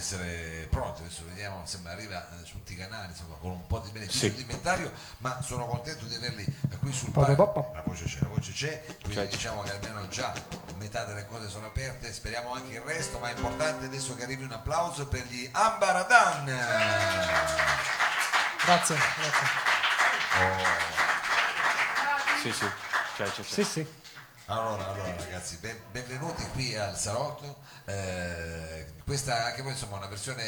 essere pronti, adesso vediamo, sembra arriva eh, su tutti i canali, insomma, con un po' di beneficio Sì. di inventario, ma sono contento di averli qui sul Pa, pa, palco. pa, pa. La voce c'è, la voce c'è, quindi C'è. diciamo che almeno già metà delle cose sono aperte, speriamo anche il resto, ma è importante adesso che arrivi un applauso per gli Ambaradan. Grazie, grazie. Sì, sì. C'è, c'è, c'è. Sì, sì. Allora, allora ragazzi, ben- benvenuti qui al Salotto. Eh, questa anche voi insomma è una versione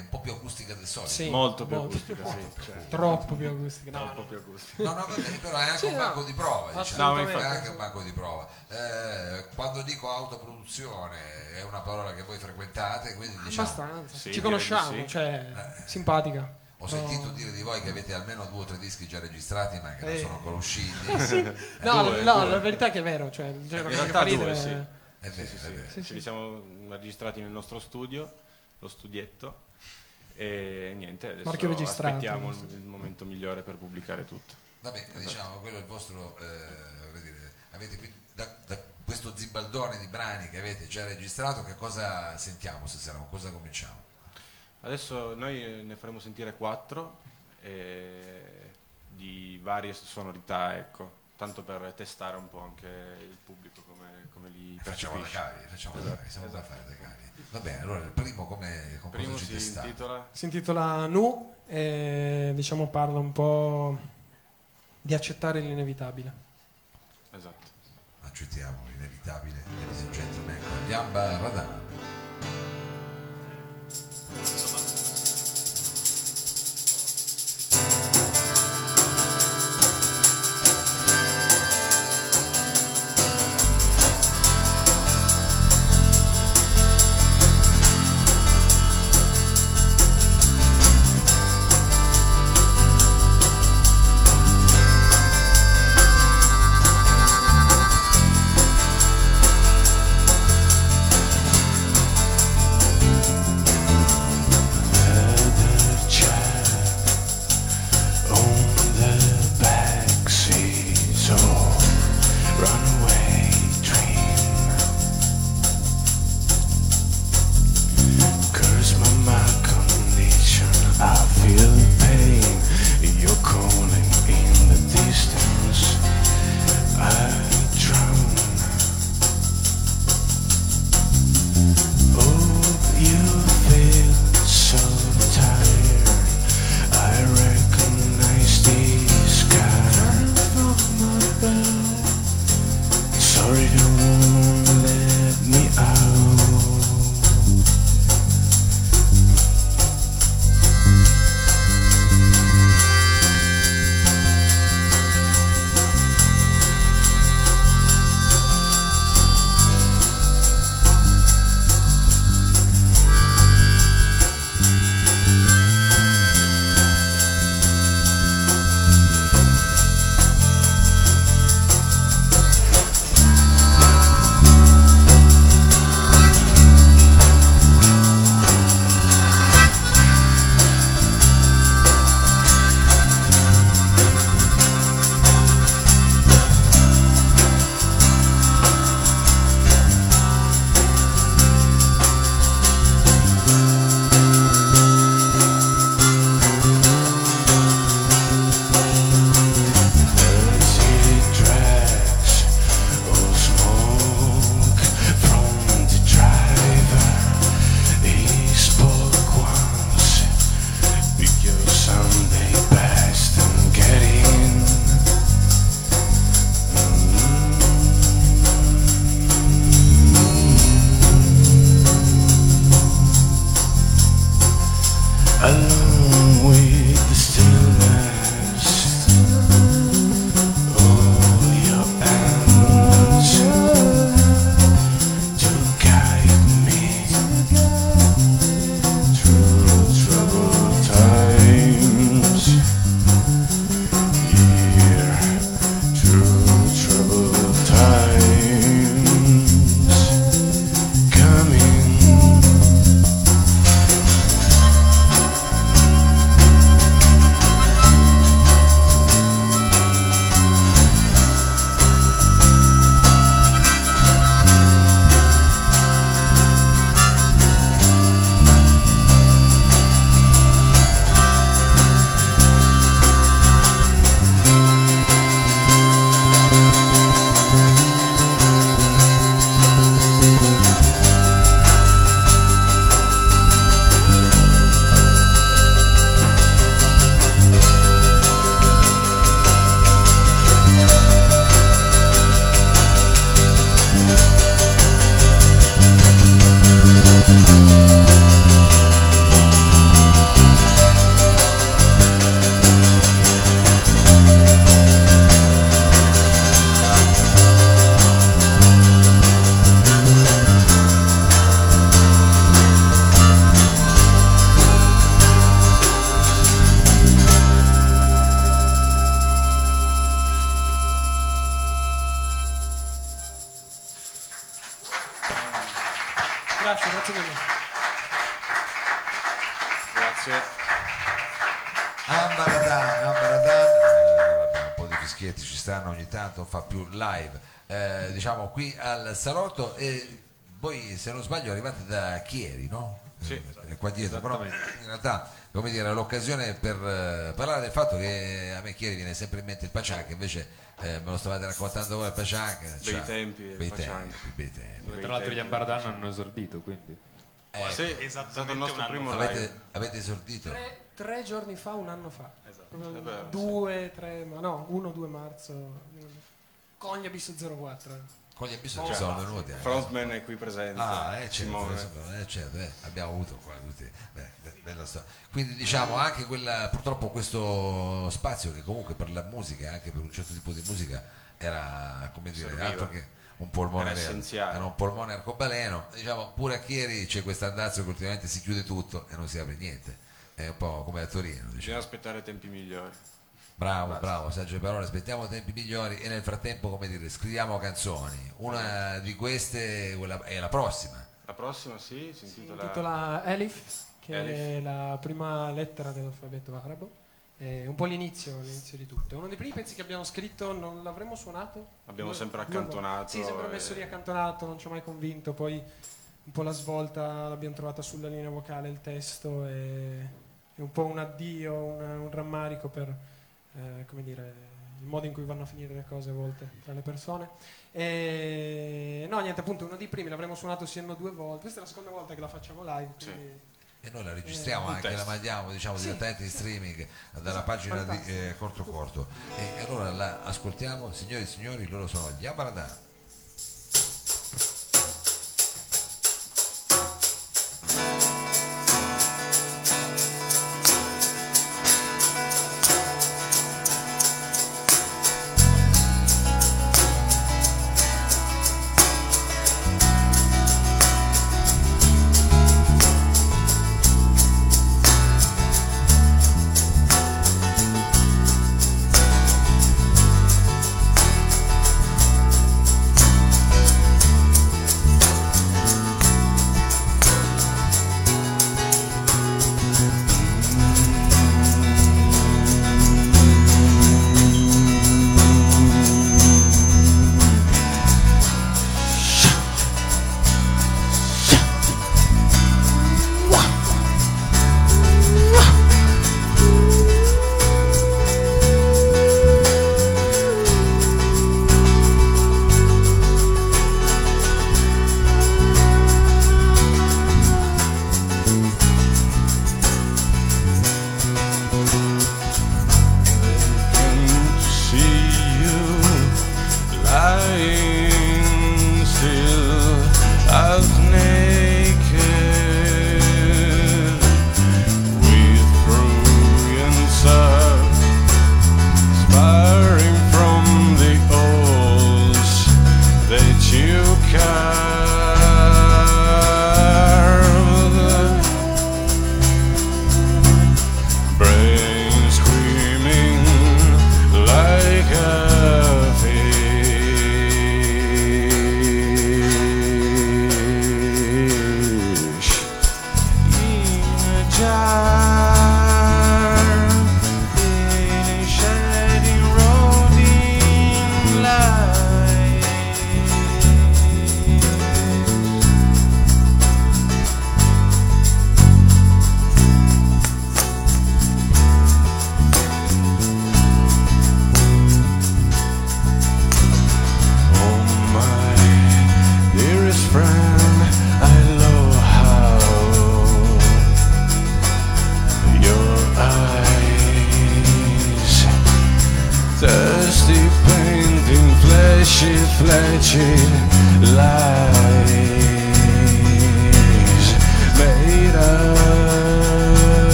un po' più acustica del solito. Sì. Molto più Molto. acustica, sì. Cioè, Troppo più acustica. No, troppo no. più acustica. No, no, va bene, però è anche Sì, un no. banco di prova, diciamo. No, è anche un banco di prova. Eh, quando dico autoproduzione è una parola che voi frequentate, quindi diciamo, Abbastanza. Sì, Ci conosciamo, sì. cioè, Eh. simpatica. Ho sentito dire di voi che avete almeno due o tre dischi già registrati, ma che non Eh. sono ancora usciti. No, Due, no, due. la verità è che è vero. Cioè, cioè, In che realtà fa ridere- due, sì. È vero, Sì, è sì, vero. sì. Ce li siamo registrati nel nostro studio, lo studietto, e niente, adesso Marchio registrato. aspettiamo il, il momento migliore per pubblicare tutto. Vabbè, diciamo, quello è il vostro, eh, dire, avete qui da, da questo zibaldone di brani che avete già registrato, che cosa sentiamo stasera, con cosa cominciamo? Adesso noi eh, ne faremo sentire quattro eh, di varie sonorità, ecco, tanto per testare un po' anche il pubblico come, come li Facciamo da cavi, facciamo da cavi, siamo da fare da cavi. Va bene, allora il primo come primo cosa ci si intitola Si intitola Nu e diciamo parla un po' di accettare l'inevitabile. Esatto. Accettiamo l'inevitabile, ladies and gentlemen, con Gamba Radana. Fischietti ci stanno ogni tanto, fa più live, eh, diciamo qui al salotto e voi se non sbaglio arrivate da Chieri, no? Sì, Eh, qua dietro, però in realtà come dire, l'occasione per eh, parlare del fatto che a me Chieri viene sempre in mente il Pacianca, invece eh, me lo stavate raccontando voi il Pacianca. Bei tempi bei tempi, bei tempi. Dove tra l'altro gli Ambaradan hanno esordito, quindi. Eh, Sì, è stato il nostro primo avete, avete esordito? Tre, tre giorni fa, un anno fa. Esatto. Proprio È vero, due, tre, ma no, 1-2 marzo. Con gli Abisso 04. Con gli ci sono venuti. eh. Frontman è qui presente. Ah, eh, certo, eh, certo, eh, abbiamo avuto qua tutti. Beh, be- bella storia. Quindi diciamo anche quella, purtroppo questo spazio che comunque per la musica, anche per un certo tipo di musica, era come dire, Serviva. altro che un polmone Era essenziale. era un polmone arcobaleno. Diciamo, pure a Chieri c'è questo andazzo che ultimamente si chiude tutto e non si apre niente. È un po' come a Torino. Bisogna Diciamo. aspettare tempi migliori. Bravo, bravo, sagge parole, aspettiamo tempi migliori e nel frattempo, come dire, scriviamo canzoni. Una di queste è la prossima. La prossima sì, si Si intitola... intitola Elif, che è Elif. la prima lettera dell'alfabeto arabo. È un po' l'inizio, l'inizio di tutto. È uno dei primi pezzi che abbiamo scritto, non l'avremmo suonato? Abbiamo Due- sempre due volte. accantonato Sì, sempre e- messo lì accantonato, non ci ho mai convinto. Poi un po' la svolta l'abbiamo trovata sulla linea vocale, il testo, e è un po' un addio, un, un rammarico per, eh, come dire, il modo in cui vanno a finire le cose a volte tra le persone. E, no, niente, appunto, uno dei primi l'avremmo suonato siano due volte. Questa è la seconda volta che la facciamo live. Sì. quindi- E noi la registriamo Eh, anche, la test. mandiamo diciamo, Sì. direttamente in streaming dalla Esatto, pagina di fantastico. eh, Corto Corto. E allora la ascoltiamo, signori e signori, loro sono gli Abaradà.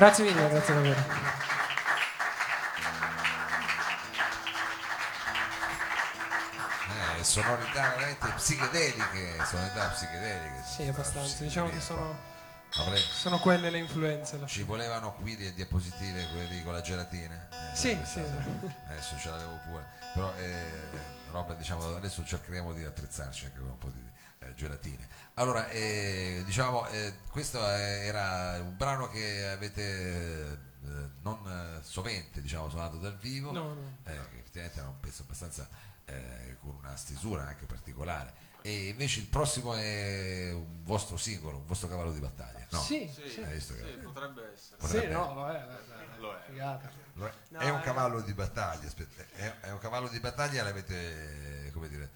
Grazie mille, grazie davvero. Eh, sonorità veramente psichedeliche, sonorità psichedeliche. Sì, abbastanza. Diciamo che sono, sono quelle le influenze. Ci volevano qui le diapositive, quelli con la gelatina? Eh, Sì, sì. Adesso ce l'avevo pure. Però eh, roba, diciamo, adesso cercheremo di attrezzarci anche con un po' di gelatine. Allora, eh, diciamo, eh, questo era un brano che avete eh, non eh, sovente, diciamo, suonato dal vivo. No, no. eh, che effettivamente era un pezzo abbastanza eh, con una stesura anche particolare. E invece il prossimo è un vostro singolo, un vostro cavallo di battaglia. No? Sì, Sì, sì. Hai visto che- sì, potrebbe essere. Sì, Potrebbe- no, vabbè, vabbè, Lo è. Lo è, No, è un cavallo di battaglia, aspetta, è, è un cavallo di battaglia, l'avete, come dire,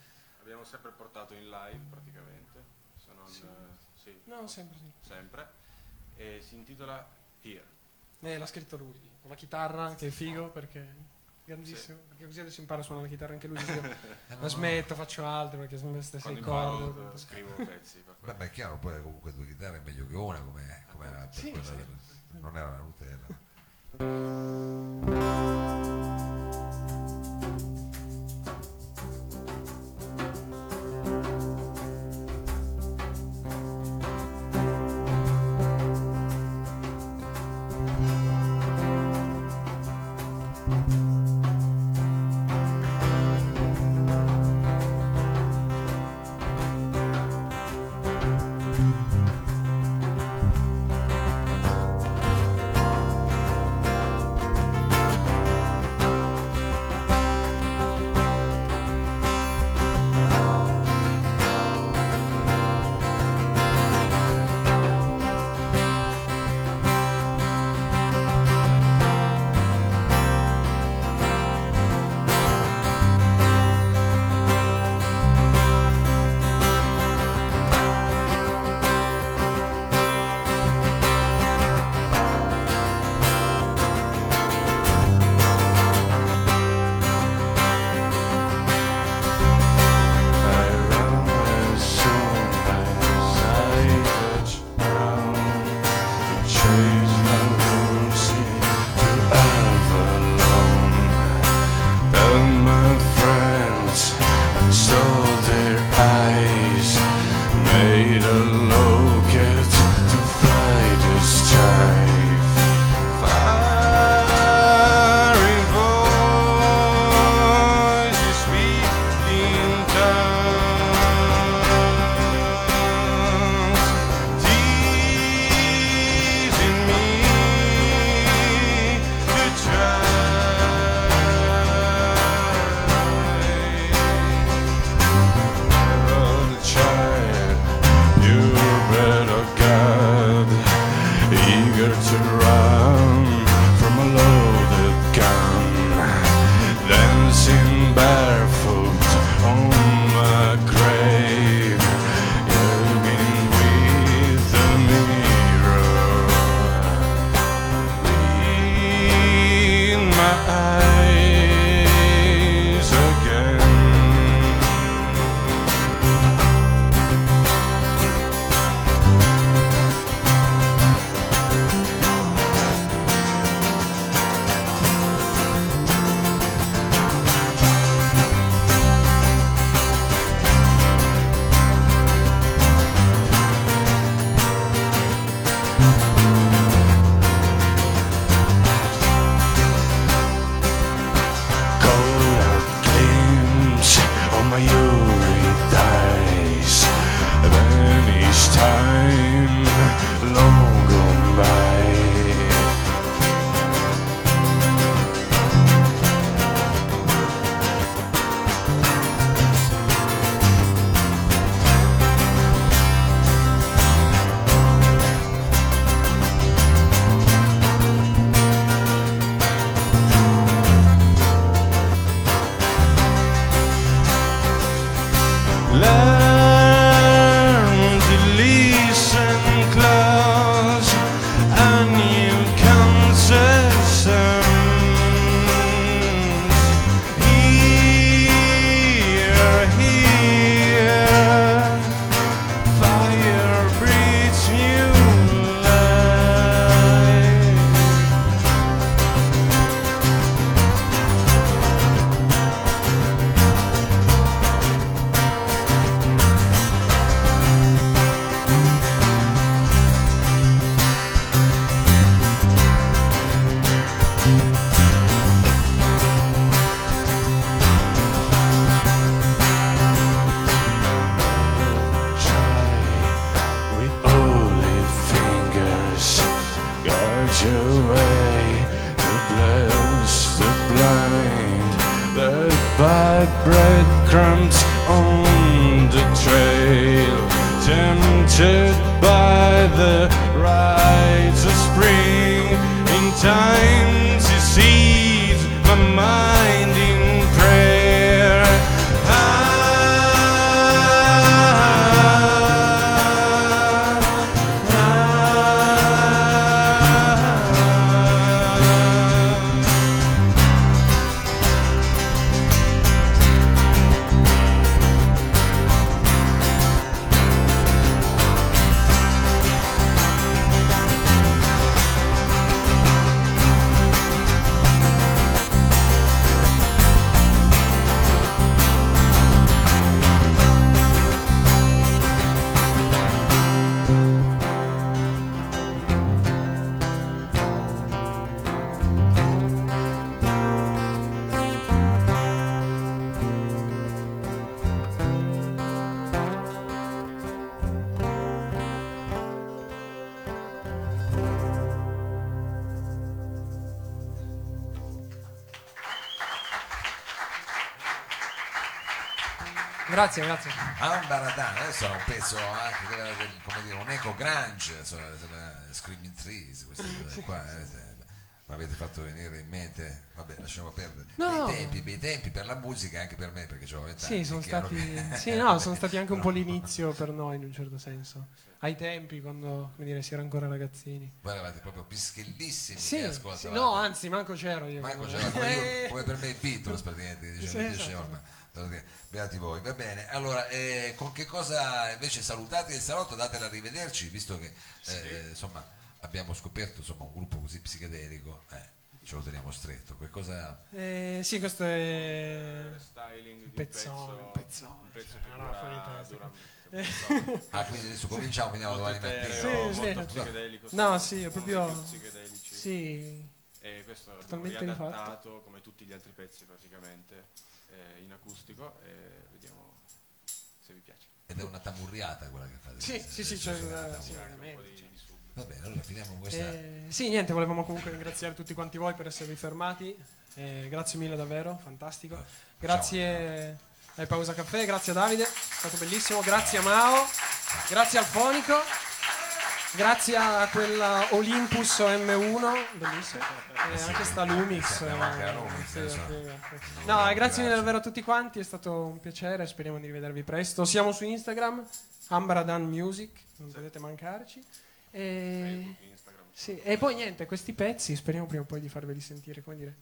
Abbiamo sempre portato in live praticamente, se non eh, sì, No, sempre sì. sempre. E si intitola Here. Eh, l'ha scritto lui, con la chitarra, che è figo perché grandissimo, perché così adesso impara a suonare la chitarra anche lui. io la smetto, faccio altro perché sono le stesse Quando corde. scrivo pezzi. Beh, è chiaro, poi comunque due chitarre è meglio che una, come, come era Sì, sì. non era la Nutella. Grazie, grazie. Ambaradan, adesso era un pezzo anche del- come dire, un eco grunge, insomma, Screaming Trees, queste cose qua. eh, mi avete fatto venire in mente, vabbè, lasciamo perdere. No. Bei tempi, bei tempi per la musica anche per me, perché avevo vent'anni. Sì, sono stati, che- sì, no, sono stati anche un po' l'inizio per noi in un certo senso. Ai tempi, quando come dire, si era ancora ragazzini. Voi eravate proprio pischellissimi Sì, sì, no, anzi, manco c'ero io. Manco c'era come, io, come per me i Beatles praticamente diciamo, Sì, esatto. Beati voi va bene allora eh, con che cosa invece salutate il salotto datela a rivederci visto che eh, insomma abbiamo scoperto insomma un gruppo così psichedelico eh, ce lo teniamo stretto che cosa Eh, sì, questo è styling di un pezzone, pezzo, un pezzone. un pezzo che No, no, dura, dura ah quindi adesso cominciamo veniamo domani mattina Sì, molto sì. psichedelico No, sì, sì, è proprio-. Sì, e questo rifatto. riadattato come tutti gli altri pezzi praticamente eh, in acustico e vediamo se vi piace. Ed è una tamurriata quella che fate. Sì, sì, sì, Cioè, c'è una subito. Va bene allora finiamo questa Eh, sì, niente, volevamo comunque ringraziare tutti quanti voi per esservi fermati. Eh, grazie mille davvero, fantastico. Grazie ai Pausa Caffè, grazie a Davide, è stato bellissimo. Grazie a Mao, grazie al Fonico, grazie a quella Olympus M1, bellissimo. E anche sta Lumix. Anche eh, Lumix, sì, sì. No, eh, grazie mille davvero a tutti quanti, è stato un piacere, speriamo di rivedervi presto. Siamo su Instagram, Ambradan Music, non potete mancarci. E... Sì, e poi niente, questi pezzi speriamo prima o poi di farveli sentire, come dire,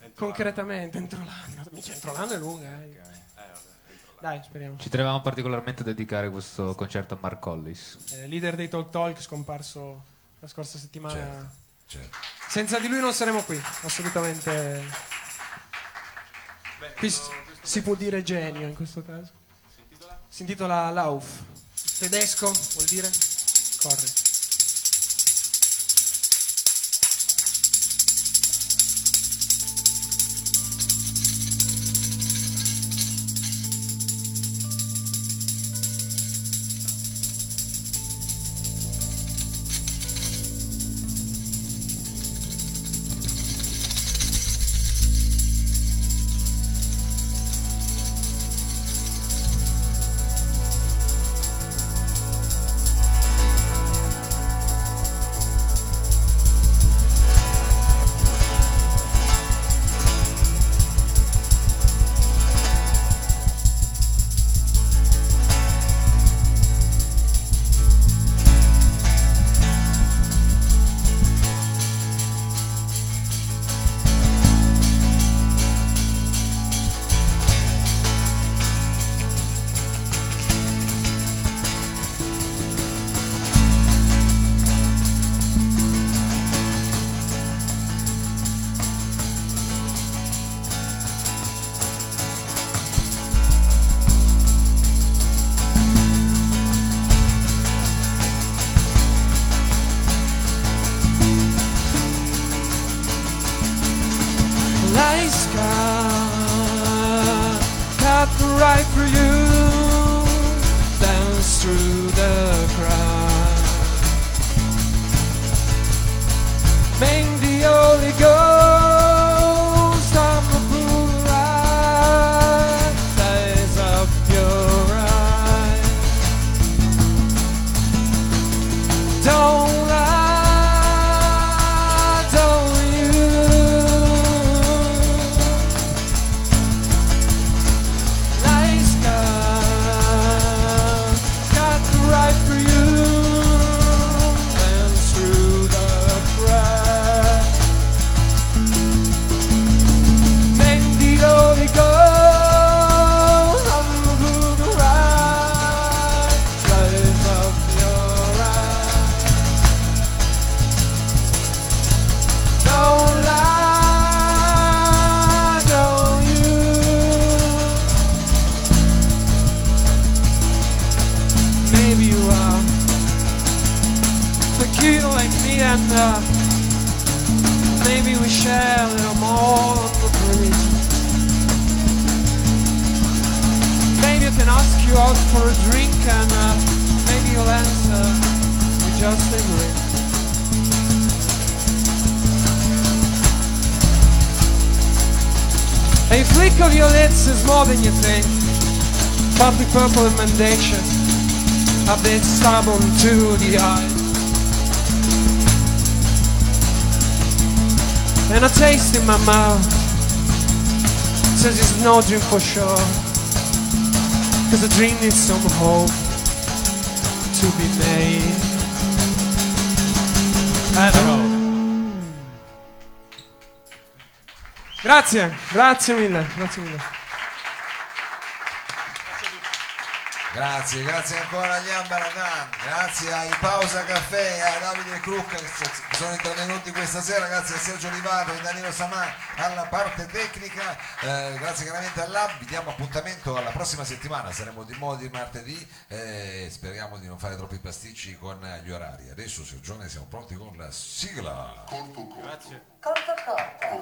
Entro concretamente entro l'anno. Mica entro l'anno è lunga, eh. l'anno. eh, vabbè, l'anno. Dai, speriamo. Ci tenevamo particolarmente a dedicare questo concerto a Mark Collis. Eh, leader dei Talk Talk scomparso la scorsa settimana. Certo. certo. Senza di lui non saremo qui, assolutamente. Beh, Qui questo- si- questo si può dire genio in questo caso. si intitola? Si intitola Lauf. Tedesco vuol dire corre. Maybe can ask you out for a drink and uh, maybe you'll answer with just a grin. A flick of your lips is more than you think. Puppy purple and a bit stubborn to the eye. And a taste in my mouth says it's no dream for sure. Cause a dream needs some hope to be made. Know. Grazie, grazie mille, grazie mille. Grazie, grazie ancora agli Ambaradan, grazie ai Pausa Caffè, a Davide Crucca che so- che sono intervenuti questa sera, grazie a Sergio Livato e Danilo Samà alla parte tecnica, eh, grazie chiaramente al Lab, vi diamo appuntamento alla prossima settimana, saremo di nuovo di martedì e speriamo di non fare troppi pasticci con gli orari. Adesso Sergione siamo pronti con la sigla. Grazie. Corpo corpo.